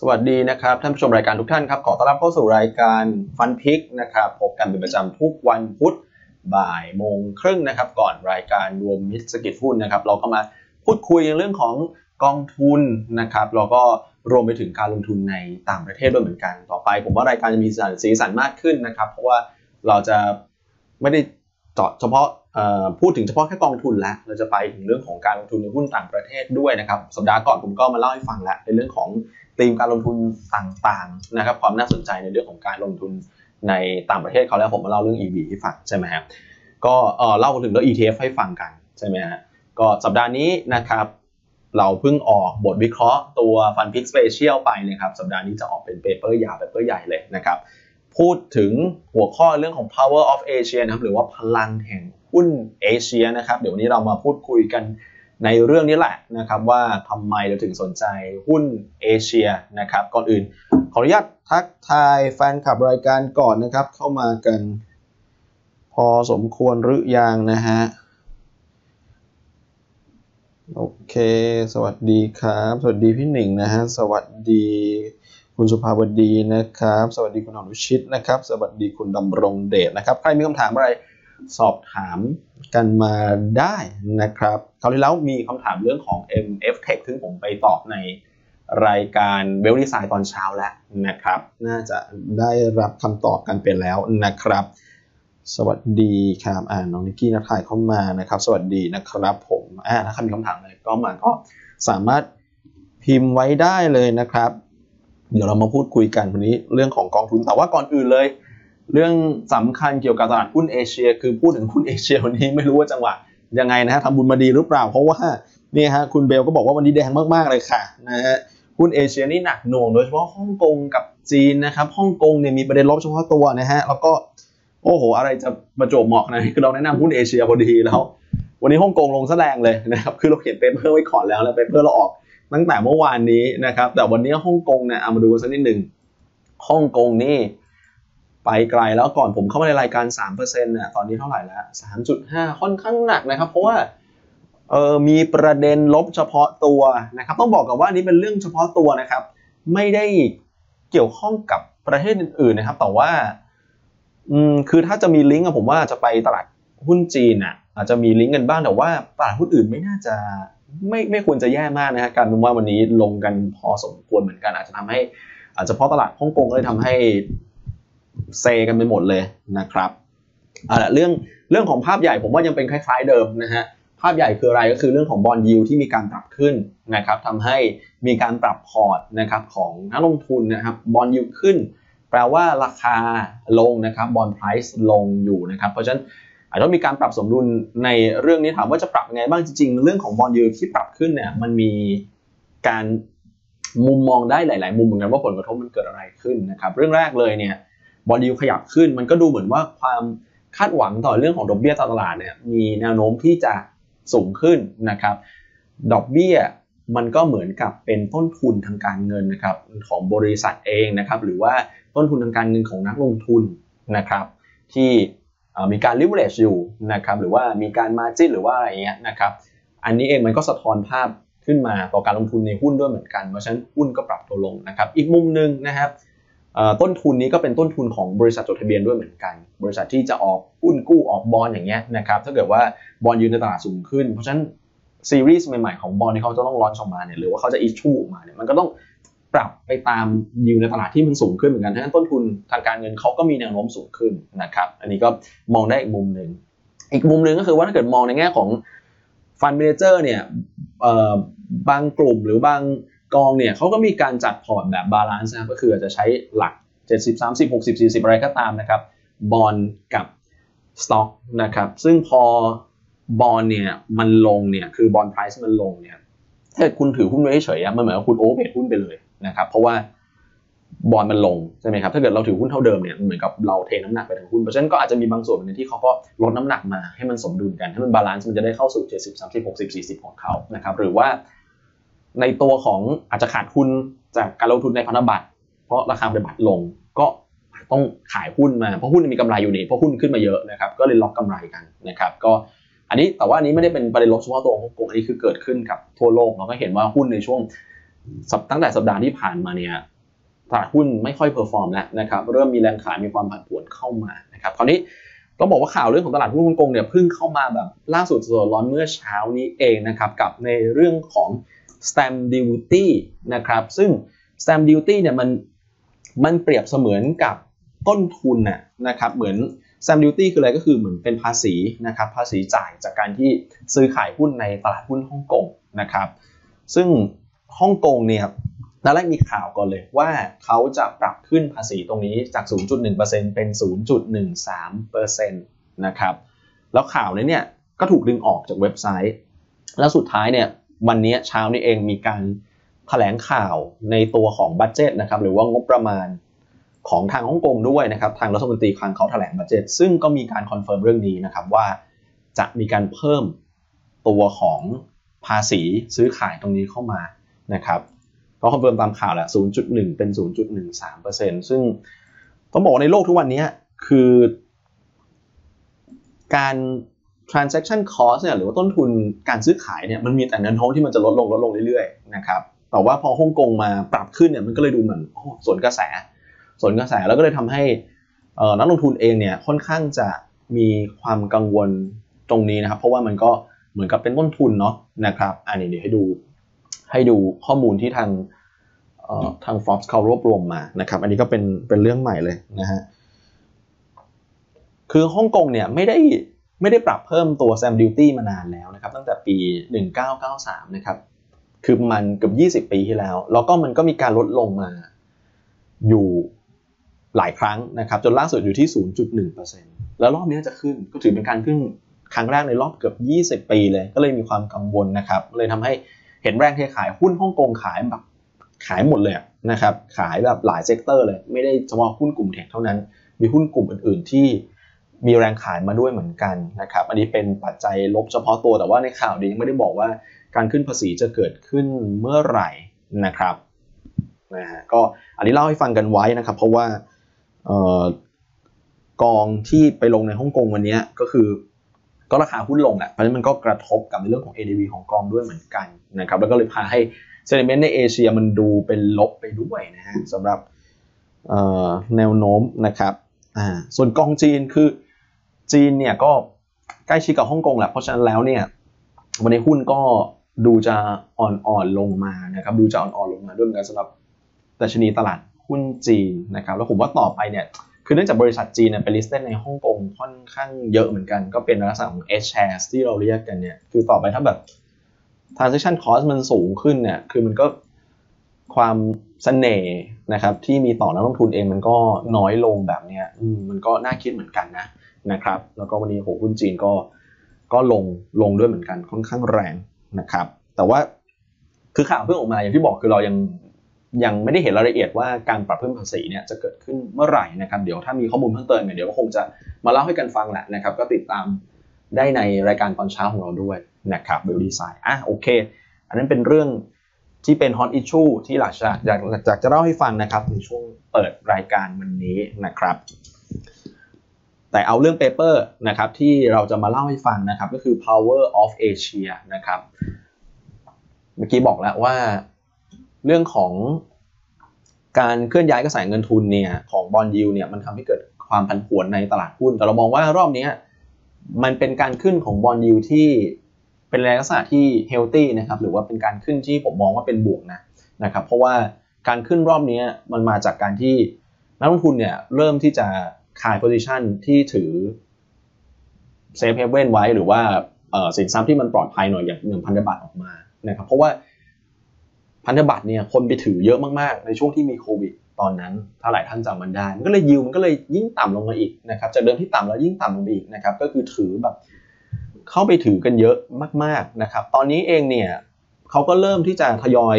สวัสดีนะครับท่านผู้ชมรายการทุกท่านครับขอต้อนรับเข้าสู่รายการฟันพิกนะครับพบกันเป็นประจำทุกวันพุธบ่ายโมงครึ่งนะครับ ก่อนรายการรวมมิตรสกิจหุ้นนะครับ เราก็มาพูดคุยเรื่องของกองทุนนะครับแล้วก็รวมไปถึงการลงทุนในต่างประเทศด้วยเหมือนกัน ต่อไป ผมว่ารายการจะมีสีสันมากขึ้นนะครับ เพราะว่าเราจะไม่ได้เจาะเฉพาะพูดถึงเฉพาะแค่กองทุนแล้ว เราจะไปถึงเรื่องของการลงทุนในหุ้นต่างประเทศด้วยนะครับ สัปดาห์ก่อนผมก็มาเล่าให้ฟังแล้วในเรื่องของ ธีมการลงทุนต่างๆนะครับความน่าสนใจในเรื่องของการลงทุนในต่างประเทศเขาแล้วผมมาเล่าเรื่อง EV ให้ฟังใช่ไหมครับก็เออเล่าถึงเรื่อง ETF ให้ฟังกันใช่ไหมฮะก็สัปดาห์นี้นะครับเราเพิ่งออกบทวิเคราะห์ตัว Fund Pick Special ไปนะครับสัปดาห์นี้จะออกเป็น paper ยาว paper ใหญ่เลยนะครับพูดถึงหัวข้อเรื่องของ Power of Asia นะครับหรือว่าพลังแห่งหุ้นเอเชียนะครับเดี๋ยววันนี้เรามาพูดคุยกัน ในเรื่องนี้แหละนะครับว่าทำไมเราถึงสนใจหุ้นเอเชียนะครับก่อนอื่น ขออนุญาตทักทายแฟนคลับรายการก่อนนะครับ เข้ามากัน พอสมควรหรือยังนะฮะโอเค สวัสดีครับ สวัสดีพี่หนิงนะฮะ สวัสดีคุณสุภาวดีนะครับ สวัสดีคุณอนุชิตนะครับ สวัสดีคุณดำรงเดชนะครับ ใครมีคำถามอะไร สอบถามกันมาได้นะครับคราวที่แล้วมีคำถามเรื่องของ MF Tech ซึ่งผมไปตอบในรายการเวลดีไซน์ตอนเช้าแล้วนะครับ น่าจะได้รับคำตอบกันไปแล้วนะครับ สวัสดีครับอ่าน้องนิกกี้นักถ่ายเข้ามานะครับ สวัสดีนะครับ ผมอ่าถ้าใครมีคำถามอะไรก็มาก็สามารถพิมพ์ไว้ได้เลยนะครับ เดี๋ยวเรามาพูดคุยกันวันนี้เรื่องของกองทุนแต่ว่าก่อนอื่นเลย เรื่องสำคัญเกี่ยวกับตลาดหุ้นเอเชีย คือพูดถึงหุ้นเอเชียวันนี้ไม่รู้ว่าจังหวะยังไงนะฮะทำบุญมาดีหรือเปล่า เพราะว่านี่ฮะคุณเบลก็บอกว่าวันนี้แดงมากๆเลยค่ะนะฮะหุ้นเอเชียนี่หนักหน่วงโดยเฉพาะฮ่องกงกับจีนนะครับฮ่องกงเนี่ยมีประเด็นลบเฉพาะตัวนะฮะแล้วก็โอ้โห อะไรจะประจวบเหมาะนะคือเราแนะนำหุ้นเอเชียพอดีแล้ววันนี้ฮ่องกงลงแดงเลยนะครับคือเราเขียน paper ไว้ก่อนแล้วแล้ว paper เราออกตั้งแต่เมื่อวานนี้นะครับแต่วันนี้ฮ่องกงเนี่ยเอามาดูสักนิดหนึ่งฮ่องกงนี่ ไปไกลแล้วก่อนผมเข้ามาในรายการ 3%เนี่ยตอนนี้เท่าไหร่แล้ว 3.5 ค่อนข้างหนักนะครับ เพราะว่าเออมีประเด็นลบเฉพาะตัวนะครับ ต้องบอกกับว่านี้เป็นเรื่องเฉพาะตัวนะครับ ไม่ได้เกี่ยวข้องกับประเทศอื่นๆนะครับ แต่ว่าอืมคือถ้าจะมีลิงก์ผมว่าจะไปตลาดหุ้นจีนอะ อาจจะมีลิงก์กันบ้างแต่ว่าตลาดหุ้นอื่นไม่น่าจะไม่ไม่ควรจะแย่มากนะฮะการว่าวันนี้ลงกันพอสมควรเหมือนกัน อาจจะทำให้อาจจะเพราะตลาดฮ่องกงเลยทำให้ เซกันไปหมดเลยนะครับเอาละเรื่องเรื่องของภาพใหญ่ผมว่ายังเป็นคล้ายๆเดิมนะฮะภาพใหญ่คืออะไรก็คือเรื่องของ bond yield ที่มีการปรับขึ้นนะครับทำให้มีการปรับพอร์ตนะครับของนักลงทุนนะครับ bond yield ขึ้น แปลว่าราคาลงนะครับ bond price ลงอยู่นะครับ เพราะฉะนั้นอาจจะมีการปรับสมดุลในเรื่องนี้ถามว่าจะปรับยังไงบ้างจริงๆ เรื่องของ bond yield ที่ปรับขึ้นเนี่ยมันมีการมุมมองได้หลาย ๆ มุมเหมือนกันว่าผลกระทบมันเกิดอะไรขึ้นนะครับ เรื่องแรกเลยเนี่ย บอลยูขยับขึ้น มันก็ดูเหมือนว่าความคาดหวังต่อเรื่องของดอกเบี้ยตลาดเนี่ยมีแนวโน้มที่จะสูงขึ้นนะครับ ดอกเบี้ยมันก็เหมือนกับเป็นต้นทุนทางการเงินนะครับของบริษัทเองนะครับหรือว่าต้นทุนทางการเงินของนักลงทุนนะครับ ที่มีการ leverage อยู่นะครับหรือว่ามีการ margin หรือว่าอะไรเงี้ยนะครับอันนี้เองมันก็สะท้อนภาพขึ้นมาต่อการลงทุนในหุ้นด้วยเหมือนกันเพราะฉะนั้นหุ้นก็ปรับตัวลงนะครับ อีกมุมหนึ่งนะครับ ต้นทุนนี้ก็เป็นต้นทุนของบริษัทจดทะเบียนด้วยเหมือนกัน บริษัทที่จะออกหุ้นกู้ออกบอลอย่างเงี้ยนะครับถ้าเกิดว่าบอลยืนในตลาดสูงขึ้น เพราะฉะนั้นซีรีส์ใหม่ๆของบอลที่เขาจะต้องร้อนออกมาเนี่ยหรือว่าเขาจะอิชชูออกมาเนี่ยมันก็ต้องปรับไปตามยิวในตลาดที่มันสูงขึ้นเหมือนกันทั้งต้นทุนทางการเงินเขาก็มีแนวโน้มสูงขึ้นนะครับอันนี้ก็มองได้อีกมุมหนึ่งอีกมุมหนึ่งก็คือว่าถ้าเกิดมองในแง่ของ fund manager เนี่ยบางกลุ่มหรือบาง กองเนี่ยเขาก็มีการจัดพอร์ตแบบ balance นะครับก็คืออาจจะใช้หลัก 70 30 60 40 อะไรก็ตามนะครับ bond กับสต็อกนะครับซึ่งพอบอลเนี่ยมันลงเนี่ยคือ bond price มันลงเนี่ยถ้าคุณถือหุ้นไว้เฉยๆมันเหมือนกับคุณโอเวอร์เหุ้นไปเลยนะครับเพราะว่าบอลมันลงใช่ไหมครับถ้าเกิดเราถือหุ้นเท่าเดิมเนี่ยเหมือนกับเราเทน้ำหนักไปทางหุ้นเพราะฉะนั้นก็อาจจะมีบางส่วนในที่เขาก็ลดน้ำหนักมาให้มันสมดุลกันให้มัน balance มันจะได้เข้าสู่ 70 30 60 40 ของเขานะครับหรือว่า ในตัวของอาจจะขาดทุนจากการลงทุนในพันธบัตรเพราะราคาพันธบัตรลงก็ต้องขายหุ้นมาเพราะหุ้นมีกำไรอยู่นี่เพราะหุ้นขึ้นมาเยอะนะครับก็เลยล็อกกำไรกันนะครับ ก็อันนี้แต่ว่าอันนี้ไม่ได้เป็นประเด็นลบเฉพาะตัวของฮ่องกงอันนี้คือเกิดขึ้นกับทั่วโลกเราก็เห็นว่าหุ้นในช่วงตั้งแต่สัปดาห์ที่ผ่านมาเนี่ยตลาดหุ้นไม่ค่อย perform แล้วนะครับเริ่มมีแรงขายมีความผันผวนเข้ามานะครับคราวนี้ต้องบอกว่าข่าวเรื่องของตลาดหุ้นฮ่องกงเนี่ยเพิ่งเข้ามาแบบล่าสุดสดร้อนเมื่อเช้านี้เองนะครับกับในเรื่องของ stamp duty นะครับ ซึ่ง stamp duty เนี่ยมันมันเปรียบเสมือนกับต้นทุนน่ะนะครับ เหมือน stamp duty คืออะไรก็คือเหมือนเป็นภาษีนะครับ ภาษีจ่ายจากการที่ซื้อขายหุ้นในตลาดหุ้นฮ่องกงนะครับ ซึ่งฮ่องกงเนี่ยตอนแรกมีข่าวก่อนเลยว่าเขาจะปรับขึ้นภาษีตรงนี้จาก 0.1%เป็น 0.13%นะครับ แล้วข่าวนี้เนี่ยก็ถูกดึงออกจากเว็บไซต์ แล้วสุดท้ายเนี่ย วันนี้เช้านี้เองมีการแถลงข่าวในตัวของ budget นะครับหรือว่างบประมาณของทางฮ่องกงด้วยนะครับทางรัฐมนตรีคลังเขาแถลง budget ซึ่งก็มีการ confirm เรื่องนี้นะครับว่าจะมีการเพิ่มตัวของภาษีซื้อขายตรงนี้เข้ามานะครับก็ confirm ตามข่าวแหละ 0.1 เป็น 0.13%ซึ่งต้องบอกในโลกทุกวันนี้คือ การ transaction cost เนี่ยหรือว่าต้นทุนการซื้อขายเนี่ยมันมีแต่แนวโน้มที่มันจะลดลงลดลงเรื่อยๆนะครับแต่ว่าพอฮ่องกงมาปรับขึ้นเนี่ยมันก็เลยดูเหมือนสวนกระแสสวนกระแสแล้วก็เลยทำให้นักลงทุนเองเนี่ยค่อนข้างจะมีความกังวลตรงนี้นะครับ เพราะว่ามันก็เหมือนกับเป็นต้นทุนเนาะนะครับ อันนี้เดี๋ยวให้ดูให้ดูข้อมูลที่ทางทาง Forbes เขารวบรวมมานะครับ อันนี้ก็เป็นเป็นเรื่องใหม่เลยนะฮะคือฮ่องกงเนี่ยไม่ได้ ไม่ได้ปรับเพิ่มตัว stamp duty มานานแล้วนะครับตั้งแต่ปี 1993 นะครับคือมันเกือบ20 ปีที่แล้ว แล้วก็มันก็มีการลดลงมาอยู่หลายครั้งนะครับจนล่าสุดอยู่ที่ 0.1%แล้วรอบนี้จะขึ้นก็ถือเป็นการขึ้นครั้งแรกในรอบเกือบ 20 ปีเลย ก็เลยมีความกังวลนะครับ เลยทำให้เห็นแรงเทขายหุ้นฮ่องกงขายแบบขายหมดเลยนะครับ ขายแบบหลาย sector เลย ไม่ได้เฉพาะหุ้นกลุ่ม tech เท่านั้น มีหุ้นกลุ่มอื่น ๆ ที่ มีแรงขายมาด้วยเหมือนกันนะครับ อันนี้เป็นปัจจัยลบเฉพาะตัวแต่ว่าในข่าวดียังไม่ได้บอกว่าการขึ้นภาษีจะเกิดขึ้นเมื่อไหร่นะครับนะฮะก็อันนี้เล่าให้ฟังกันไว้นะครับ เพราะว่ากองที่ไปลงในฮ่องกงวันนี้ก็คือ ก็ราคาหุ้นลงแหละเพราะฉะนั้นมันก็กระทบกับในเรื่องของ ADV ของกองด้วยเหมือนกันนะครับแล้วก็เลยพาให้เซนิเมนต์ในเอเชียมันดูเป็นลบไปด้วยนะฮะสำหรับแนวโน้มนะครับอ่าส่วนกองจีนคือ จีนเนี่ยก็ใกล้ชิดกับฮ่องกงแหละเพราะฉะนั้นแล้วเนี่ยวันนี้หุ้นก็ดูจะอ่อนๆลงมานะครับดูจะอ่อนๆลงมาด้วยเหมือนกันสำหรับดัชนีตลาดหุ้นจีนนะครับแล้วผมว่าต่อไปเนี่ยคือเนื่องจากบริษัทจีนเป็นลิสต์ในฮ่องกงค่อนข้างเยอะเหมือนกัน ก็เป็นลักษณะของ H shares ที่เราเรียกกันเนี่ยคือต่อไปถ้าแบบ transaction cost มันสูงขึ้นเนี่ยคือมันก็ความสเสน่ห์นะครับที่มีต่อนักลงทุนเองมันก็น้อยลงแบบเนี้ยมันก็น่าคิดเหมือนกันนะ นะครับ แล้วก็วันนี้โหหุ้นจีนก็ก็ลงลงด้วยเหมือนกันค่อนข้างแรงนะครับ แต่ว่าคือข่าวเพิ่งออกมาอย่างที่บอกคือเรายังยังไม่ได้เห็นรายละเอียดว่าการปรับเพิ่มภาษีเนี่ยจะเกิดขึ้นเมื่อไหร่นะครับเดี๋ยวถ้ามีข้อมูลเพิ่มเติมเนี่ยเดี๋ยวก็คงจะมาเล่าให้กันฟังแหละนะครับ ก็ติดตามได้ในรายการตอนเช้าของเราด้วยนะครับเบลดีไซน์อะโอเค อันนั้นเป็นเรื่องที่เป็นฮอตอิชชูที่หลักจากอยากอยากจะเล่าให้ฟังนะครับในช่วงเปิดรายการวันนี้นะครับ แต่เอาเรื่อง paper นะครับที่เราจะมาเล่าให้ฟังนะครับก็คือ power of Asia นะครับ เมื่อกี้บอกแล้วว่าเรื่องของการเคลื่อนย้ายกระแสเงินทุนเนี่ยของ bond yield เนี่ยมันทำให้เกิดความผันผวนในตลาดหุ้น แต่เรามองว่ารอบนี้มันเป็นการขึ้นของ bond yield ที่เป็นลักษณะที่ healthy นะครับหรือว่าเป็นการขึ้นที่ผมมองว่าเป็นบวกนะนะครับเพราะว่าการขึ้นรอบนี้มันมาจากการที่นักลงทุนเนี่ยเริ่มที่จะ ขาย position ที่ถือ safe haven ไว้หรือว่าสินทรัพย์ที่มันปลอดภัยหน่อยอย่างเงินพันธบัตรออกมานะครับเพราะว่าพันธบัตรเนี่ยคนไปถือเยอะมากๆ ในช่วงที่มีโควิดตอนนั้นถ้าหลายท่านจำมันได้ มันก็เลยยิวมันก็เลยยิ่งต่ำลงมาอีกนะครับจากเดิมที่ต่ำแล้วยิ่งต่ำลงไปอีกนะครับก็คือถือแบบเข้าไปถือกันเยอะมากๆนะครับตอนนี้เองเนี่ยเขาก็เริ่มที่จะทยอย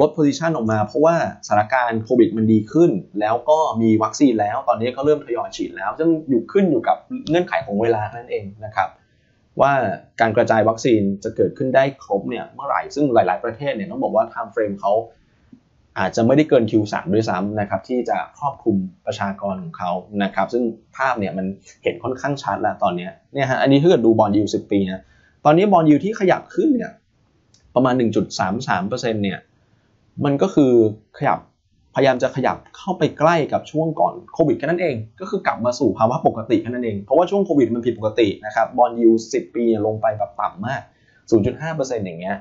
ลดโพซิชันออกมา เพราะว่าสถานการณ์โควิดมันดีขึ้น แล้วก็มีวัคซีนแล้ว ตอนนี้เขาเริ่มทยอยฉีดแล้วซึ่งอยู่ขึ้นอยู่กับเงื่อนไขของเวลานั่นเองนะครับ ว่าการกระจายวัคซีนจะเกิดขึ้นได้ครบเนี่ยเมื่อไหร่ซึ่งหลาย ๆประเทศเนี่ยต้องบอกว่า time frame เขาอาจจะไม่ได้เกิน Q3 ด้วยซ้ำนะครับที่จะครอบคลุมประชากรของเขานะครับ ซึ่งภาพเนี่ยมันเห็นค่อนข้างชัดแล้วตอนนี้เนี่ยฮะอันนี้ถ้าเกิดดูบอลยู10ปีนะตอนนี้บอลยูที่ขยับขึ้นเนี่ยประมาณ 1.33%เนี่ย มันก็คือขยับพยายามจะขยับเข้าไปใกล้กับช่วงก่อนโควิดแค่นั้นเอง ก็คือกลับมาสู่ภาวะปกติแค่นั้นเอง เพราะว่าช่วงโควิดมันผิดปกตินะครับบอลยูสิบปีลงไปแบบต่ำมาก 0.5%อย่างเงี้ย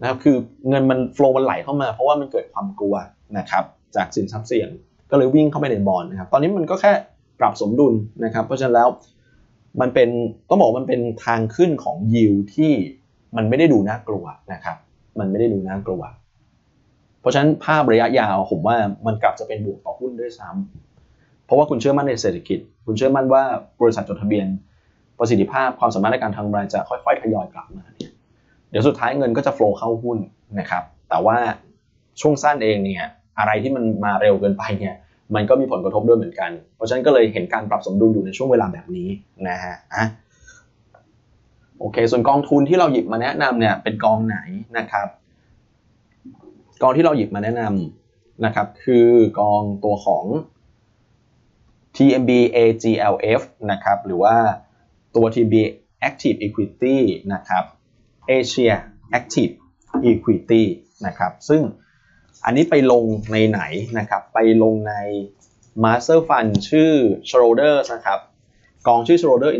นะครับคือเงินมันโฟล์มันไหลเข้ามา เพราะว่ามันเกิดความกลัวนะครับจากสินทรัพย์เสี่ยง ก็เลยวิ่งเข้าไปในบอลนะครับตอนนี้มันก็แค่ปรับสมดุลนะครับ เพราะฉะนั้นแล้วมันเป็นต้องบอกมันเป็นทางขึ้นของยิวที่มันไม่ได้ดูน่ากลัวนะครับ มันไม่ได้ดูน่ากลัว เพราะฉะนั้นภาพระยะยาวผมว่ามันกลับจะเป็นบวกต่อหุ้นด้วยซ้ำเพราะว่าคุณเชื่อมั่นในเศรษฐกิจ คุณเชื่อมั่นว่าบริษัทจดทะเบียน ประสิทธิภาพความสามารถในการทำกำไรจะค่อยๆทยอยกลับมาเนี่ยเดี๋ยวสุดท้ายเงินก็จะโฟล์เข้าหุ้นนะครับ แต่ว่าช่วงสั้นเองเนี่ยอะไรที่มันมาเร็วเกินไปเนี่ยมันก็มีผลกระทบด้วยเหมือนกัน เพราะฉะนั้นก็เลยเห็นการปรับสมดุลอยู่ในช่วงเวลาแบบนี้นะฮะอะโอเค ส่วนกองทุนที่เราหยิบมาแนะนำเนี่ยเป็นกองไหนนะครับ กองที่เราหยิบมาแนะนำนะครับ คือกองตัวของ TMB AGLF นะครับ หรือว่าตัว TMB Active Equity นะครับ Asia Active Equity นะครับ ซึ่งอันนี้ไปลงในไหนนะครับ ไปลงใน Master Fund ชื่อ Schroders นะครับ กองชื่อ Schroder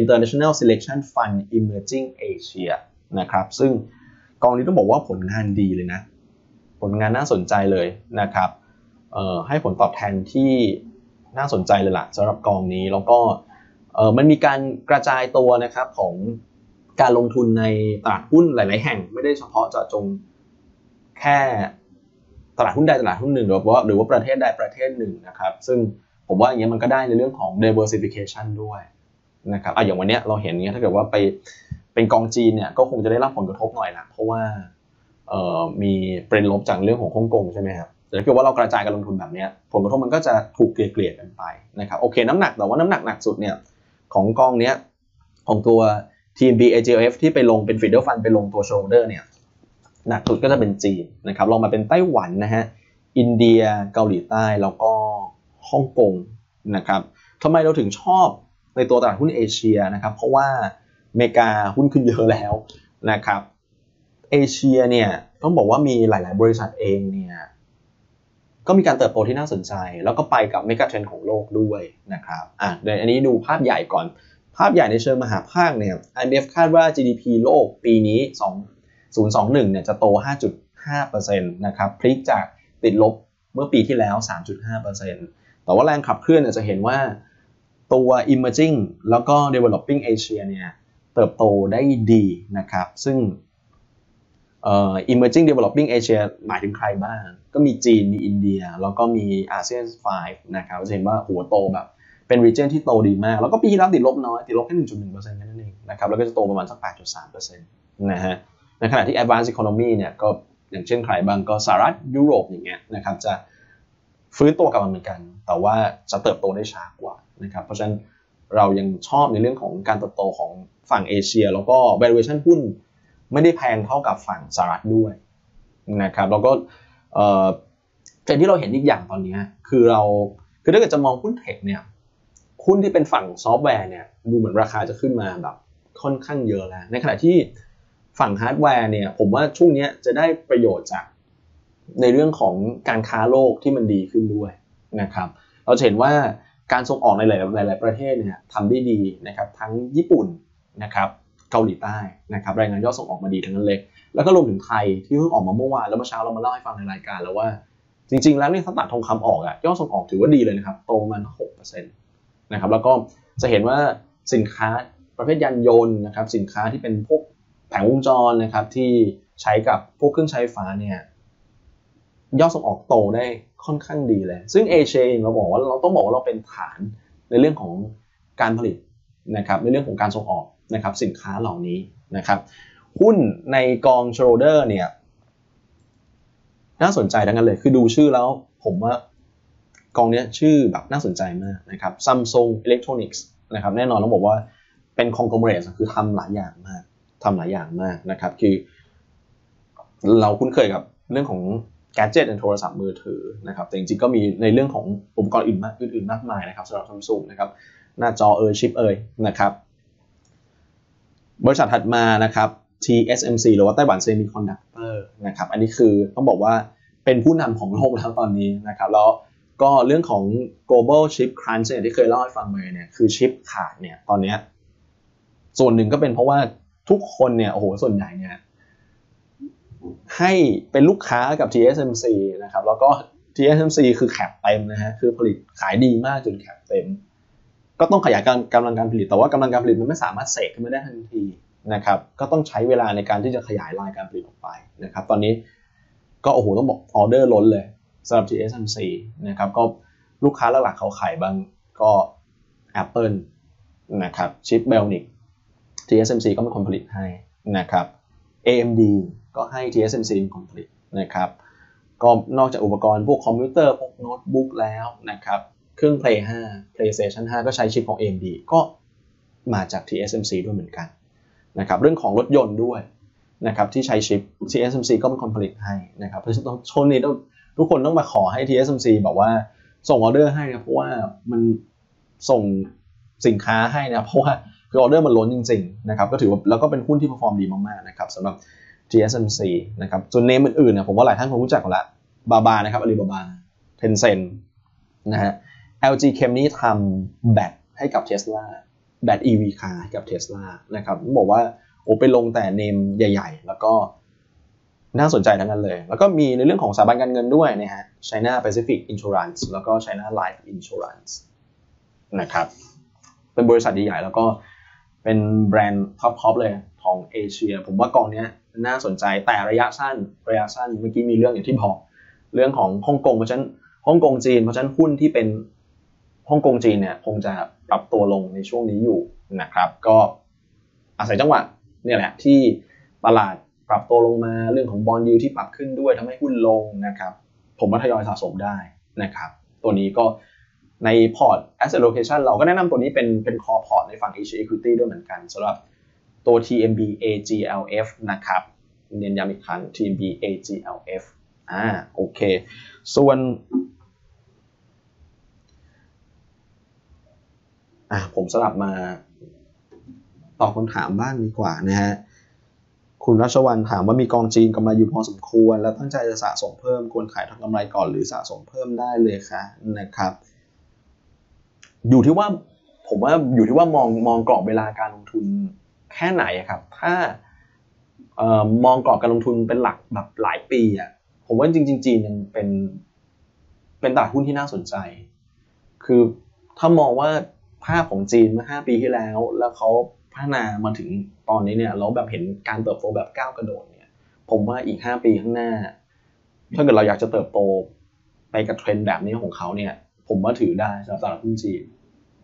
International Selection Fund Emerging Asia นะครับ ซึ่งกองนี้ต้องบอกว่าผลงานดีเลยนะ ผลงานน่าสนใจเลยนะครับให้ผลตอบแทนที่น่าสนใจเลยล่ะสำหรับกองนี้แล้วก็มันมีการกระจายตัวนะครับของการลงทุนในตลาดหุ้นหลาย ๆ แห่งไม่ได้เฉพาะเจาะจงแค่ตลาดหุ้นใดตลาดหุ้นหนึ่งหรือว่าหรือว่าประเทศใดประเทศหนึ่งนะครับ ซึ่งผมว่าอย่างเงี้ยมันก็ได้ในเรื่องของ diversification ด้วยนะครับอะอย่างวันนี้เราเห็นเงี้ยถ้าเกิดว่าไปเป็นกองจีนเนี่ยก็คงจะได้รับผลกระทบหน่อยละเพราะว่า มีเป็นลบจากเรื่องของฮ่องกงใช่ไหมครับแต่ถ้าเกิดว่าเรากระจายการลงทุนแบบนี้ผลกระทบมันก็จะถูกเกลี่ยกันไปนะครับโอเคน้ำหนักแต่ว่าน้ำหนักหนักสุดเนี่ยของกองเนี้ยของตัว TMB AGF ที่ไปลงเป็นฟีเดอร์ฟันไปลงตัวโชลเดอร์เนี่ยหนักสุดก็จะเป็นจีนนะครับลองมาเป็นไต้หวันนะฮะอินเดียเกาหลีใต้แล้วก็ฮ่องกงนะครับทำไมเราถึงชอบในตัวตลาดหุ้นเอเชียนะครับเพราะว่าอเมริกาหุ้นขึ้นเยอะแล้วนะครับ เอเชียเนี่ยต้องบอกว่ามีหลาย ๆ บริษัทเองเนี่ยก็มีการเติบโตที่น่าสนใจ แล้วก็ไปกับเมกะเทรนของโลกด้วยนะครับอะเดี๋ยวอันนี้ดูภาพใหญ่ก่อน ภาพใหญ่ในเชิงมหาภาคเนี่ย IMF คาดว่า GDP โลกปีนี้ 2021 เนี่ยจะโต 5.5%นะครับพลิกจากติดลบเมื่อปีที่แล้ว 3.5%แต่ว่าแรงขับเคลื่อนจะเห็นว่าตัว emerging แล้วก็ developing Asia เนี่ยเติบโตได้ดีนะครับ ซึ่ง ออ emerging developing Asia หมายถึงใครบ้าง ก็มีจีนมีอินเดีย แล้วก็มีอาเซียน5นะครับจะเห็นว่าหัวโตแบบเป็น region ที่โตดีมาก แล้วก็ปีที่แล้วติดลบน้อย ติดลบแค่ 1.1%นั่นเองนะครับแล้วก็จะโตประมาณสัก 8.3%นะฮะในขณะที่ advanced economy เนี่ยก็อย่างเช่นใครบ้างก็สหรัฐยุโรปอย่างเงี้ยนะครับจะฟื้นตัวกลับมาเหมือนกัน แต่ว่าจะเติบโตได้ช้ากว่านะครับเพราะฉะนั้นเรายังชอบในเรื่องของการเติบโตของฝั่งเอเชีย แล้วก็ valuation หุ้น ไม่ได้แพงเท่ากับฝั่งสหรัฐด้วยนะครับแล้วก็เทรนที่เราเห็นอีกอย่างตอนนี้คือเราคือถ้าเกิดจะมองหุ้น tech เนี่ยหุ้นที่เป็นฝั่งซอฟต์แวร์เนี่ยดูเหมือนราคาจะขึ้นมาแบบค่อนข้างเยอะแล้วในขณะที่ฝั่งฮาร์ดแวร์เนี่ยผมว่าช่วงนี้จะได้ประโยชน์จากในเรื่องของการค้าโลกที่มันดีขึ้นด้วยนะครับเราเห็นว่าการส่งออกในหลายหลายประเทศเนี่ยทำได้ดีนะครับทั้งญี่ปุ่นนะครับ เกาหลีใต้นะครับรายงานยอดส่งออกมาดีทั้งนั้นเลย แล้วก็รวมถึงไทยที่เพิ่งออกมาเมื่อวานแล้วเมื่อเช้าเรามาเล่าให้ฟังในรายการแล้วว่า จริง ๆ แล้วนี่ถ้าตัดทองคำออกอะยอดส่งออกถือว่าดีเลยนะครับโตมันหกเปอร์เซ็นต์นะครับแล้วก็จะเห็นว่าสินค้าประเภทยานยนต์นะครับสินค้าที่เป็นพวกแผงวงจรนะครับที่ใช้กับพวกเครื่องใช้ไฟฟ้าเนี่ยยอดส่งออกโตได้ค่อนข้างดีเลย ซึ่งเอเชียเราบอกว่าเราต้องบอกว่าเราเป็นฐานในเรื่องของการผลิตนะครับในเรื่องของการส่งออก นะครับสินค้าเหล่านี้นะครับหุ้นในกองชโรเดอร์เนี่ยน่าสนใจทั้งนั้นเลย คือดูชื่อแล้วผมว่ากองนี้ชื่อแบบน่าสนใจมากนะครับ Samsung Electronics นะครับแน่นอนเราบอกว่าเป็น conglomerate คือทำหลายอย่างมากทำหลายอย่างมากนะครับ คือ เราคุ้นเคยกับเรื่องของ gadget ในโทรศัพท์มือถือนะครับ แต่จริงๆก็มีในเรื่องของอุปกรณ์อื่นมากอื่นๆมากมายนะครับสำหรับ Samsung นะครับ หน้าจอเอยชิปเอยนะครับ บริษัทถัดมานะครับ TSMC หรือว่า Taiwan Semiconductor นะครับอันนี้คือต้องบอกว่าเป็นผู้นำของโลกแล้วตอนนี้นะครับแล้วก็เรื่องของ global chip crunch ที่เคยเล่าให้ฟังมาเนี่ยคือชิปขาดเนี่ยตอนนี้ส่วนหนึ่งก็เป็นเพราะว่าทุกคนเนี่ยโอ้โหส่วนใหญ่เนี่ยให้เป็นลูกค้ากับ TSMC นะครับแล้วก็ TSMC คือ cap เต็มนะฮะคือผลิตขายดีมากจน cap เต็ม ก็ต้องขยายการกำลังการผลิต แต่ว่ากำลังการผลิตมันไม่สามารถเสกขึ้นมาได้ทันทีนะครับก็ต้องใช้เวลาในการที่จะขยายรายการผลิตออกไปนะครับตอนนี้ก็โอ้โหต้องบอกออเดอร์ล้นเลยสำหรับ TSMC นะครับก็ลูกค้าหลักๆเขาใครบ้างก็ Apple นะครับชิป Bionic TSMC ก็เป็นคนผลิตให้นะครับ AMD ก็ให้ TSMC เป็นคนผลิตนะครับก็นอกจากอุปกรณ์พวกคอมพิวเตอร์พวกโน้ตบุ๊กแล้วนะครับ เครื่อง Play 5 PlayStation 5 ก็ใช้ชิปของ AMD ก็มาจาก TSMC ด้วยเหมือนกันนะครับเรื่องของรถยนต์ด้วยนะครับที่ใช้ชิป TSMC ก็เป็นคนผลิตให้นะครับเพราะฉะนั้นช่วงนี้ต้องทุกคนต้องมาขอให้ TSMC บอกว่าส่งออเดอร์ให้นะเพราะว่ามันส่งสินค้าให้นะเพราะว่าคือออเดอร์มันล้นจริงๆนะครับก็ถือว่าแล้วก็เป็นหุ้นที่ perform ดีมากๆนะครับสำหรับ TSMC นะครับส่วนเนมอื่นๆเนี่ยผมว่าหลายท่านคงรู้จักกันละบาบานะครับอาลีบาบาเทนเซนนะฮะ LG Chem นี่ททำแบตให้กับ Tesla แบต EV car ให้กับ Tesla นะครับบอกว่าโอ้ไปลงแต่ name ใหญ่ ๆ แล้วก็น่าสนใจทั้งนั้นเลย แล้วก็มีในเรื่องของสถาบันการเงินด้วยนะฮะ China Pacific Insurance แล้วก็ China Life Insurance นะครับ เป็นบริษัทใหญ่ๆ แล้วก็เป็นแบรนด์ top ๆเลยของเอเชีย ผมว่ากองนี้น่าสนใจแต่ระยะสั้น ระยะสั้นเมื่อกี้มีเรื่องอย่างที่บอก เรื่องของฮ่องกงเพราะฉะนั้นฮ่องกงจีนเพราะฉะนั้นหุ้นที่เป็น ฮ่องกงจีนเนี่ยคงจะปรับตัวลงในช่วงนี้อยู่นะครับ ก็อาศัยจังหวะเนี่ยแหละที่ตลาดปรับตัวลงมาเรื่องของบอลยูที่ปรับขึ้นด้วยทำให้หุ้นลงนะครับ ผมว่าทยอยสะสมได้นะครับ ตัวนี้ก็ในพอร์ต asset allocation เราก็แนะนำตัวนี้เป็นเป็น core port ในฝั่ง Asia Equity ด้วยเหมือนกันสำหรับตัว TMB AGLF นะครับ เน้นย้ำอีกครั้ง TMB AGLF อ่าโอเค ส่วน อะผมสลับมาตอบคำถามบ้างดีกว่านะฮะคุณรัชวันถามว่ามีกองจีนกำไรอยู่พอสมควร แล้วตั้งใจจะสะสมเพิ่มควรขายทำกำไรก่อนหรือสะสมเพิ่มได้เลยคะนะครับ อยู่ที่ว่าผมว่าอยู่ที่ว่ามองมองกรอบเวลาการลงทุนแค่ไหนครับ ถ้าออมองกรอบการลงทุนเป็นหลักแบบหลายปีอะผมว่าจริงๆจีนยังเป็นเป็นตลาดหุ้นที่น่าสนใจ คือถ้ามองว่า ภาพของจีนเมื่อ 5 ปีที่แล้ว แล้วเขาพัฒนามาถึงตอนนี้เนี่ยเราแบบเห็นการเติบโตแบบก้าวกระโดดเนี่ย ผมว่าอีก 5 ปีข้างหน้า ถ้าเกิดเราอยากจะเติบโตไปกับเทรนด์แบบนี้ของเขาเนี่ย ผมว่าถือได้สำหรับตลาดหุ้นจีน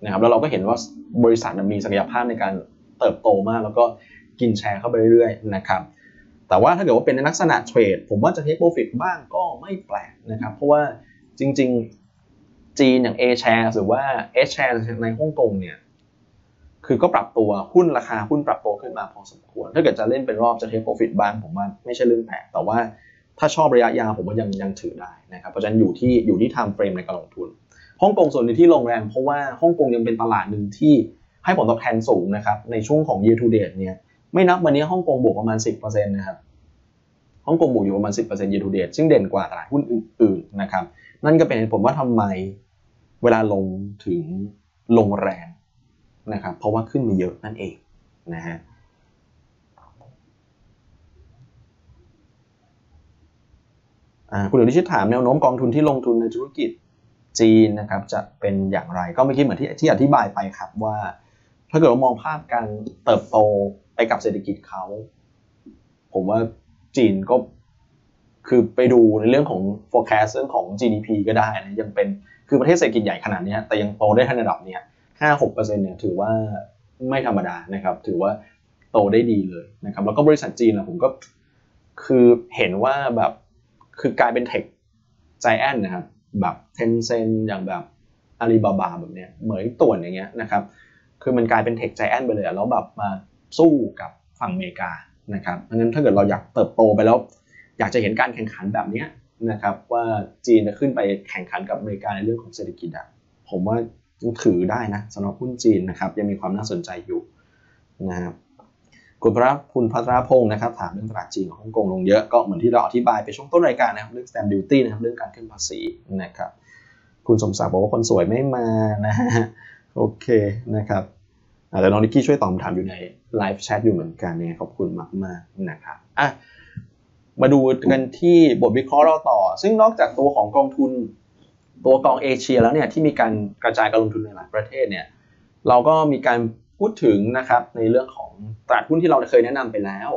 นะครับแล้วเราก็เห็นว่าบริษัทมีศักยภาพในการเติบโตมาก แล้วก็กินแชร์เข้าไปเรื่อยๆนะครับแต่ว่าถ้าเกิดว่าเป็นในลักษณะเทรดผมว่าจะเทคโปรฟิตบ้างก็ไม่แปลกนะครับ เพราะว่าจริงๆ จีนอย่าง A share หรือว่า S share ในฮ่องกงเนี่ยคือก็ปรับตัวหุ้นราคาหุ้นปรับตัวขึ้นมาพอสมควร ถ้าเกิดจะเล่นเป็นรอบจะเทคโปรฟิตบ้างผมว่าไม่ใช่เรื่องแปลกแต่ว่าถ้าชอบระยะยาวผมว่ายังยังถือได้นะครับเพราะฉะนั้นอยู่ที่อยู่ที่ time frame ในการลงทุนฮ่องกงส่วนหนึ่ที่ลงแรงเพราะว่าฮ่องกงยังเป็นตลาดหนึ่งที่ให้ผลตอบแทนสูงนะครับในช่วงของ year to date เนี่ยไม่นับวันนี้ฮ่องกงบวกประมาณ 10%นะครับฮ่องกงบวกอยู่ประมาณ 10% year to date ซึ่งเด่นกว่าตลาดหุ้นอื่นๆนะครับนั่นก็เป็นเหตุผลว่าทำไม เวลาลงถึงลงแรงนะครับ เพราะว่าขึ้นมาเยอะนั่นเองนะฮะคุณอนุชิตถามแนวโน้มกองทุนที่ลงทุนในธุรกิจจีนนะครับจะเป็นอย่างไรก็เมื่อกี้เหมือนที่ที่อธิบายไปครับว่า ถ้าเกิดเรามองภาพการเติบโตไปกับเศรษฐกิจเขา ผมว่าจีนก็คือไปดูในเรื่องของ forecast เรื่องของ GDP ก็ได้นะยังเป็น คือประเทศเศรษฐกิจใหญ่ขนาดนี้แต่ยังโตได้ในระดับเนี้ยห้าหกเปอร์เซ็นต์เนี่ยถือว่าไม่ธรรมดานะครับ ถือว่าโตได้ดีเลยนะครับ แล้วก็บริษัทจีนนะผมก็คือเห็นว่าแบบคือกลายเป็นเทคไจแอนนะครับแบบเทนเซนอย่างแบบอาลีบาบาแบบเนี้ยเหมือนต่วนอย่างเงี้ยนะครับ คือมันกลายเป็นเทคไจแอนไปเลยแล้วแบบมาสู้กับฝั่งอเมริกานะครับเพราะงั้นถ้าเกิดเราอยากเติบโตไปแล้ว อยากจะเห็นการแข่งขันแบบเนี้ย นะครับว่าจีนจะขึ้นไปแข่งขันกับอเมริกาในเรื่องของเศรษฐกิจอะผมว่ายังถือได้นะสำหรับหุ้นจีนนะครับยังมีความน่าสนใจอยู่นะครับคุณพระคุณพัทรพงศ์นะครับถามเรื่องตลาดจีนของฮ่องกงลงเยอะก็เหมือนที่เราอธิบายไปช่วงต้นรายการนะครับเรื่อง stamp duty นะครับเรื่องการขึ้นภาษีนะครับคุณสมศักดิ์บอกว่าคนสวยไม่มานะฮะโอเคนะครับแต่น้องนิกกี้ช่วยตอบคำถามอยู่ในไลฟ์แชทอยู่เหมือนกันเนี่ยขอบคุณมากๆนะครับอะ มาดูกันที่บทวิเคราะห์เราต่อ ซึ่งนอกจากตัวของกองทุน ตัวกองเอเชียแล้วเนี่ยที่มีการกระจายการลงทุนในหลายประเทศเนี่ยเราก็มีการพูดถึงนะครับในเรื่องของตลาดหุ้นที่เราเคยแนะนำไปแล้ว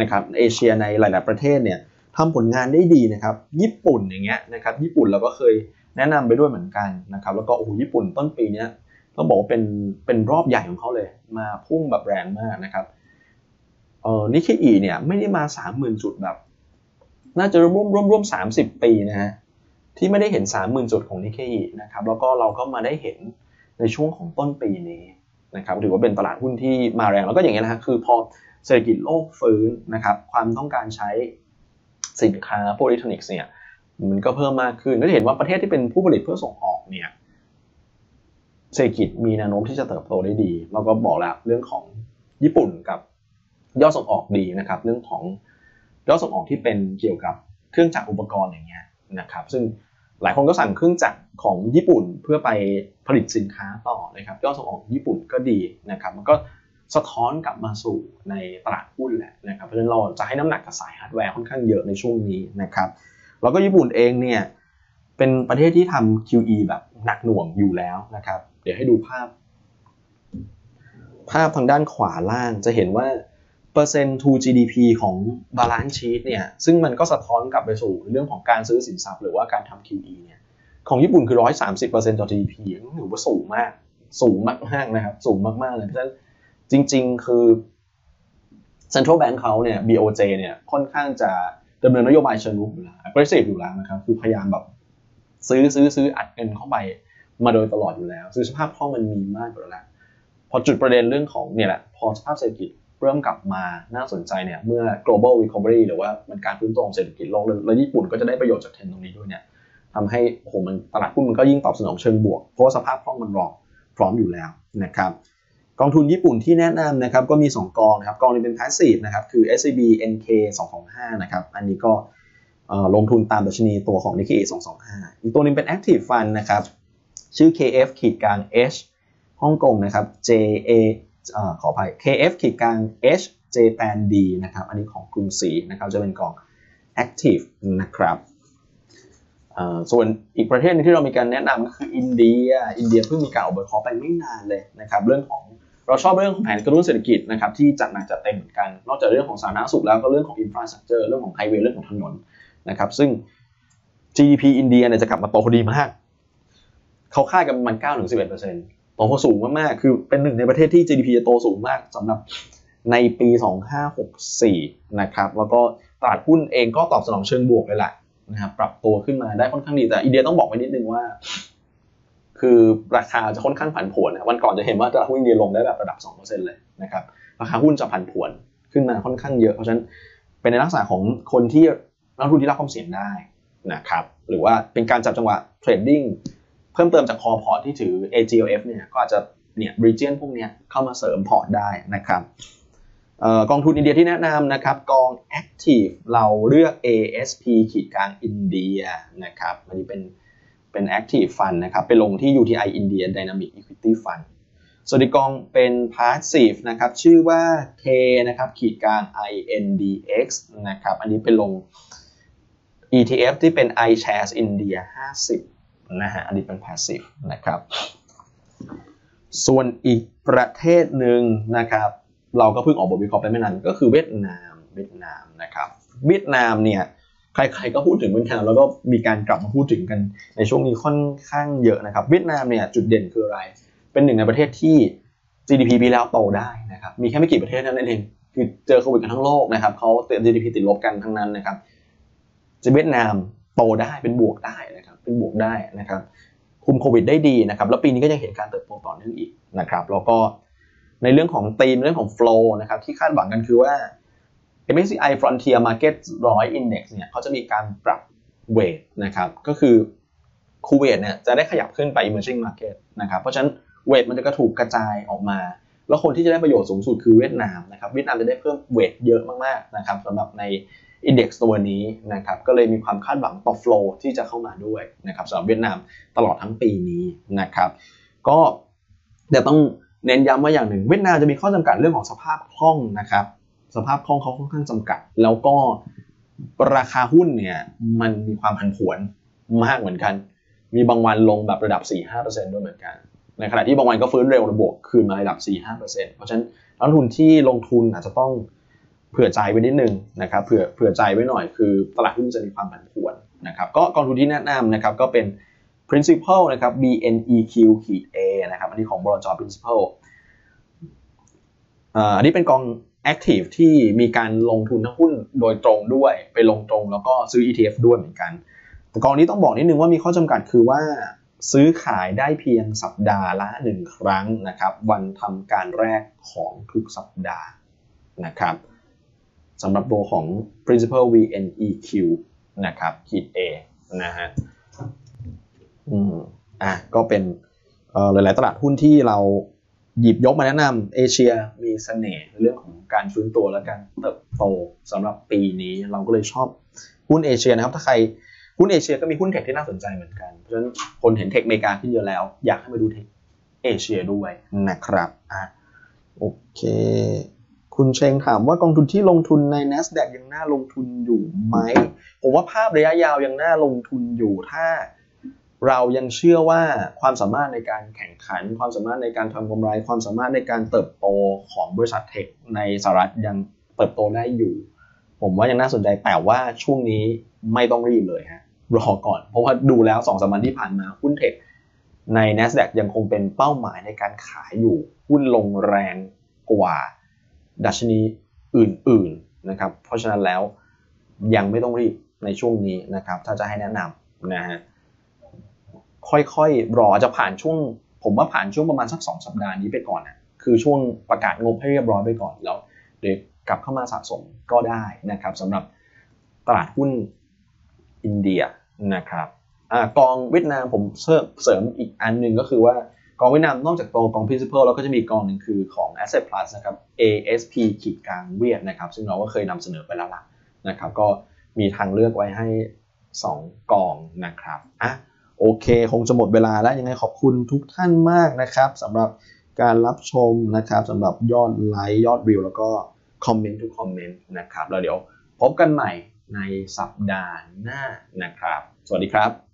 นะครับเอเชียในหลาย ๆประเทศเนี่ยทำผลงานได้ดีนะครับ ญี่ปุ่นอย่างเงี้ยนะครับ ญี่ปุ่นเราก็เคยแนะนำไปด้วยเหมือนกันนะครับ แล้วก็โอ้โหญี่ปุ่นต้นปีนี้ต้องบอกว่าเป็นเป็นรอบใหญ่ของเขาเลย มาพุ่งแบบแรงมากนะครับเออนิเคอีเนี่ยไม่ได้มา 30,000 จุดแบบ น่าจะร่วมร่วมร่วมสามสิบปีนะฮะที่ไม่ได้เห็น30,000จุดของนิเคอีนะครับแล้วก็เราก็มาได้เห็นในช่วงของต้นปีนี้นะครับถือว่าเป็นตลาดหุ้นที่มาแรงแล้วก็อย่างเงี้ยนะฮะคือพอเศรษฐกิจโลกฟื้นนะครับความต้องการใช้สินค้าพวกอิเล็กทรอนิกส์เนี่ยมันก็เพิ่มมากขึ้นก็จะเห็นว่าประเทศที่เป็นผู้ผลิตเพื่อส่งออกเนี่ยเศรษฐกิจมีแนวโน้มที่จะเติบโตได้ดี เราก็บอกแล้วเรื่องของญี่ปุ่นกับยอดส่งออกดีนะครับ เรื่องของ ยอดส่งออกที่เป็นเกี่ยวกับเครื่องจักรอุปกรณ์อย่างเงี้ยนะครับ ซึ่งหลายคนก็สั่งเครื่องจักรของญี่ปุ่นเพื่อไปผลิตสินค้าต่อนะครับยอดส่งออกญี่ปุ่นก็ดีนะครับ มันก็สะท้อนกลับมาสู่ในตลาดหุ้นแหละนะครับ เพราะฉะนั้นเราจะให้น้ำหนักกับสายฮาร์ดแวร์ค่อนข้างเยอะในช่วงนี้นะครับแล้วก็ญี่ปุ่นเองเนี่ยเป็นประเทศที่ทำ QE แบบหนักหน่วงอยู่แล้วนะครับ เดี๋ยวให้ดูภาพ ภาพทางด้านขวาล่างจะเห็นว่า ปอร์เซ็นต์ to GDP ของ balance sheet เนี่ย ซึ่งมันก็สะท้อนกลับไปสู่เรื่องของการซื้อสินทรัพย์หรือว่าการทำ QE เนี่ย ของญี่ปุ่นคือ 130%ต่อ GDP ถือว่าสูงมาก สูงมากๆนะครับ สูงมากๆเลยเพราะฉะนั้นจริง ๆ คือ Central Bank เขาเนี่ย BOJ เนี่ย ค่อนข้างจะดำเนินนโยบายเชิงรุกอยู่แล้ว aggressive อยู่แล้วนะครับ คือพยายามแบบซื้อซื้อซื้ออัดเงินเข้าไปมาโดยตลอดอยู่แล้ว ซื้อสภาพคล่องมันมีมากอยู่แล้วพอจุดประเด็นเรื่องของเนี่ยแหละ พอสภาพเศรษฐกิจ เริ่มกลับมาน่าสนใจเนี่ยเมื่อ global recovery หรือว่ามันการฟื้นตัวของเศรษฐกิจโลกแล้วญี่ปุ่นก็จะได้ประโยชน์จากเทรนด์ตรงนี้ด้วยเนี่ยทำให้โอ้โหมันตลาดหุ้นมันก็ยิ่งตอบสนองเชิงบวก เพราะสภาพคล่องมันรองพร้อมอยู่แล้วนะครับกองทุนญี่ปุ่นที่แนะนำนะครับก็มี 2 กองนะครับกองนึงเป็น passive นะครับคือ SCB NK 225นะครับอันนี้ก็ลงทุนตามดัชนีตัวของ Nikkei 225 อีกตัวนึงเป็น active fund นะครับชื่อ KF ขีดกลาง H ฮ่องกงนะครับ JA ขออภัย KF ขีดกลาง H Japan D นะครับ อันนี้ของกรุงศรีนะครับจะเป็นกอง active นะครับส่วนอีกประเทศนึงที่เรามีการแนะนำก็คืออินเดีย อินเดียเพิ่งมีการออกบทขอไปไม่นานเลยนะครับเรื่องของเราชอบเรื่องของแผนกระตุ้นเศรษฐกิจนะครับที่จัดหนักจัดเต็มเหมือนกัน นอกจากเรื่องของสาธารณสุขแล้วก็เรื่องของอินฟราสตรักเจอร์เรื่องของไฮเวย์เรื่องของถนนนะครับซึ่ง GDP อินเดียเนี่ยจะกลับมาโตดีมาก เขาคาดกันประมาณ9-11% โตสูงมากๆ คือเป็นหนึ่งในประเทศที่ GDP จะโตสูงมากสำหรับในปี 2564 นะครับ แล้วก็ตลาดหุ้นเองก็ตอบสนองเชิงบวกเลยแหละนะครับ ปรับตัวขึ้นมาได้ค่อนข้างดี แต่อินเดียต้องบอกไว้นิดนึงว่า คือราคาจะค่อนข้างผันผวนนะ วันก่อนจะเห็นว่าตลาดหุ้นอินเดียลงได้แบบระดับ 2%เลยนะครับ ราคาหุ้นจะผันผวนขึ้นมาค่อนข้างเยอะ เพราะฉะนั้นเป็นในลักษณะของคนที่นักลงทุนที่รับความเสี่ยงได้นะครับ หรือว่าเป็นการจับจังหวะ trading เพิ่มเติมจาก core port ที่ถือ AGLF เนี่ยก็อาจจะเนี่ยบริเจนพวกนี้เข้ามาเสริมพอร์ตได้นะครับกองทุนอินเดียที่แนะนำนะครับ กอง Active เราเลือก ASP ขีดกลางอินเดียนะครับอันนี้เป็นเป็น Active Fund นะครับไปลงที่ UTI India Dynamic Equity Fund ส่วนอีกกองเป็น Passive นะครับชื่อว่า K นะครับขีดกลาง INDX นะครับอันนี้เป็นลง ETF ที่เป็น iShares India 50 นะฮะอันนี้เป็น Passive นะครับ ส่วนอีกประเทศหนึ่งนะครับ เราก็เพิ่งออกบทวิเคราะห์ไปไม่นานก็คือเวียดนามเวียดนามนะครับ เวียดนามเนี่ยใครๆก็พูดถึงเวียดนามแล้วก็มีการกลับมาพูดถึงกันในช่วงนี้ค่อนข้างเยอะนะครับ เวียดนามเนี่ยจุดเด่นคืออะไร เป็นหนึ่งในประเทศที่ GDP ปีแล้วโตได้นะครับ มีแค่ไม่กี่ประเทศนั้นเองคือเจอโควิดกันทั้งโลกนะครับเขาเติม GDP ติดลบกันทั้งนั้นนะครับจะเวียดนามโตได้เป็นบวกได้นะ ครับวกได้นะครับคุมโควิดได้ดีนะครับแล้วปีนี้ก็ยังเห็นการเติบโตต่อเนื่องอีกนะครับแล้วก็ในเรื่องของธีมเรื่องของ flow นะครับที่คาดหวังกันคือว่า MSCI Frontier Market 100 Index เนี่ยเขาจะมีการปรับเวทนะครับก็คือคูเวทเนี่ยจะได้ขยับขึ้นไป emerging market นะครับเพราะฉะนั้นเวทมันจะก็ถูกกระจายออกมา แล้วคนที่จะได้ประโยชน์สูงสุดคือเวียดนามนะครับเวียดนามจะได้เพิ่มเวทเยอะมากๆนะครับสำหรับใน อินเด็กซ์ตัวนี้นะครับก็เลยมีความคาดหวังต่อโฟลที่จะเข้ามาด้วยนะครับสำหรับเวียดนามตลอดทั้งปีนี้นะครับก็เดี๋ยวต้องเน้นย้ำว่าอย่างหนึ่งเวียดนามจะมีข้อจำกัดเรื่องของสภาพคล่องนะครับสภาพคล่องเขาค่อนข้างจำกัด แล้วก็ราคาหุ้นเนี่ยมันมีความผันผวนมากเหมือนกัน มีบางวันลงแบบระดับ 4-5%ด้วยเหมือนกัน ในขณะที่บางวันก็ฟื้นเร็วระบวกคืนมาระดับ 4-5%เพราะฉะนั้นนักทุนที่ลงทุนอาจจะต้อง เผื่อใจไว้นิดนึงนะครับเผื่อเผื่อใจไว้หน่อยคือตลาดหุ้นจะมีความผันผวนนะครับก็กองทุนที่แนะนำนะครับก็เป็น principal นะครับ BNEQ A นะครับอันนี้ของบลจ principal อันนี้เป็นกอง active ที่มีการลงทุนทั้งหุ้นโดยตรงด้วยไปลงตรงแล้วก็ซื้อ ETF ด้วยเหมือนกัน แต่กองนี้ต้องบอกนิดนึงว่ามีข้อจำกัดคือว่าซื้อขายได้เพียงสัปดาห์ละ 1 ครั้งนะครับ วันทำการแรกของทุกสัปดาห์นะครับ สำหรับตัวของ principal VNEQ นะครับขีด A นะฮะอืมอะก็เป็นหลาย ๆ ตลาดหุ้นที่เราหยิบยกมาแนะนำเอเชียมีเสน่ห์เรื่องของการฟื้นตัวและการเติบโตสำหรับปีนี้เราก็เลยชอบหุ้นเอเชียนะครับ ถ้าใครหุ้นเอเชียก็มีหุ้นเทคที่น่าสนใจเหมือนกันเพราะฉะนั้นคนเห็นเทคอเมริกาขึ้นเยอะแล้ว อยากให้มาดูเทคเอเชียด้วยนะครับอะโอเค คุณเชงถามว่ากองทุนที่ลงทุนใน NASDAQ ยังน่าลงทุนอยู่ไหม ผมว่าภาพระยะยาวยังน่าลงทุนอยู่ถ้าเรายังเชื่อว่าความสามารถในการแข่งขัน ความสามารถในการทำกำไร ความสามารถในการเติบโตของบริษัทเทคในสหรัฐยังเติบโตได้อยู่ ผมว่ายังน่าสนใจแต่ว่าช่วงนี้ไม่ต้องรีบเลยฮะรอก่อน เพราะว่าดูแล้ว2องสวันที่ผ่านมาหุ้นเทคใน NASDAQ ยังคงเป็นเป้าหมายในการขายอยู่หุ้นลงแรงกว่า ดัชนีอื่นๆนะครับ เพราะฉะนั้นแล้วยังไม่ต้องรีบในช่วงนี้นะครับ ถ้าจะให้แนะนำนะฮะค่อยๆรอจะผ่านช่วง ผมว่าผ่านช่วงประมาณสัก 2 สัปดาห์นี้ไปก่อนนะคือช่วงประกาศงบให้เรียบร้อยไปก่อนแล้วเดี๋ยวกลับเข้ามาสะสมก็ได้นะครับสำหรับตลาดหุ้นอินเดียนะครับอกองเวียดนามผมเสริมอีกอันหนึ่งก็คือว่า กองเวียดนามนอกจากตัวกอง principal แล้วก็จะมีกองหนึ่งคือของ asset plus นะครับ ASP ขีดกลางเวียดนะครับ ซึ่งเราก็เคยนำเสนอไปแล้วล่ะนะครับ ก็มีทางเลือกไว้ให้ 2 กองนะครับอะโอเค คงจะหมดเวลาแล้วยังไงขอบคุณทุกท่านมากนะครับสำหรับการรับชมนะครับสำหรับยอดไลค์ยอดวิวแล้วก็คอมเมนต์ทุกคอมเมนต์นะครับแล้วเดี๋ยวพบกันใหม่ในสัปดาห์หน้านะครับ สวัสดีครับ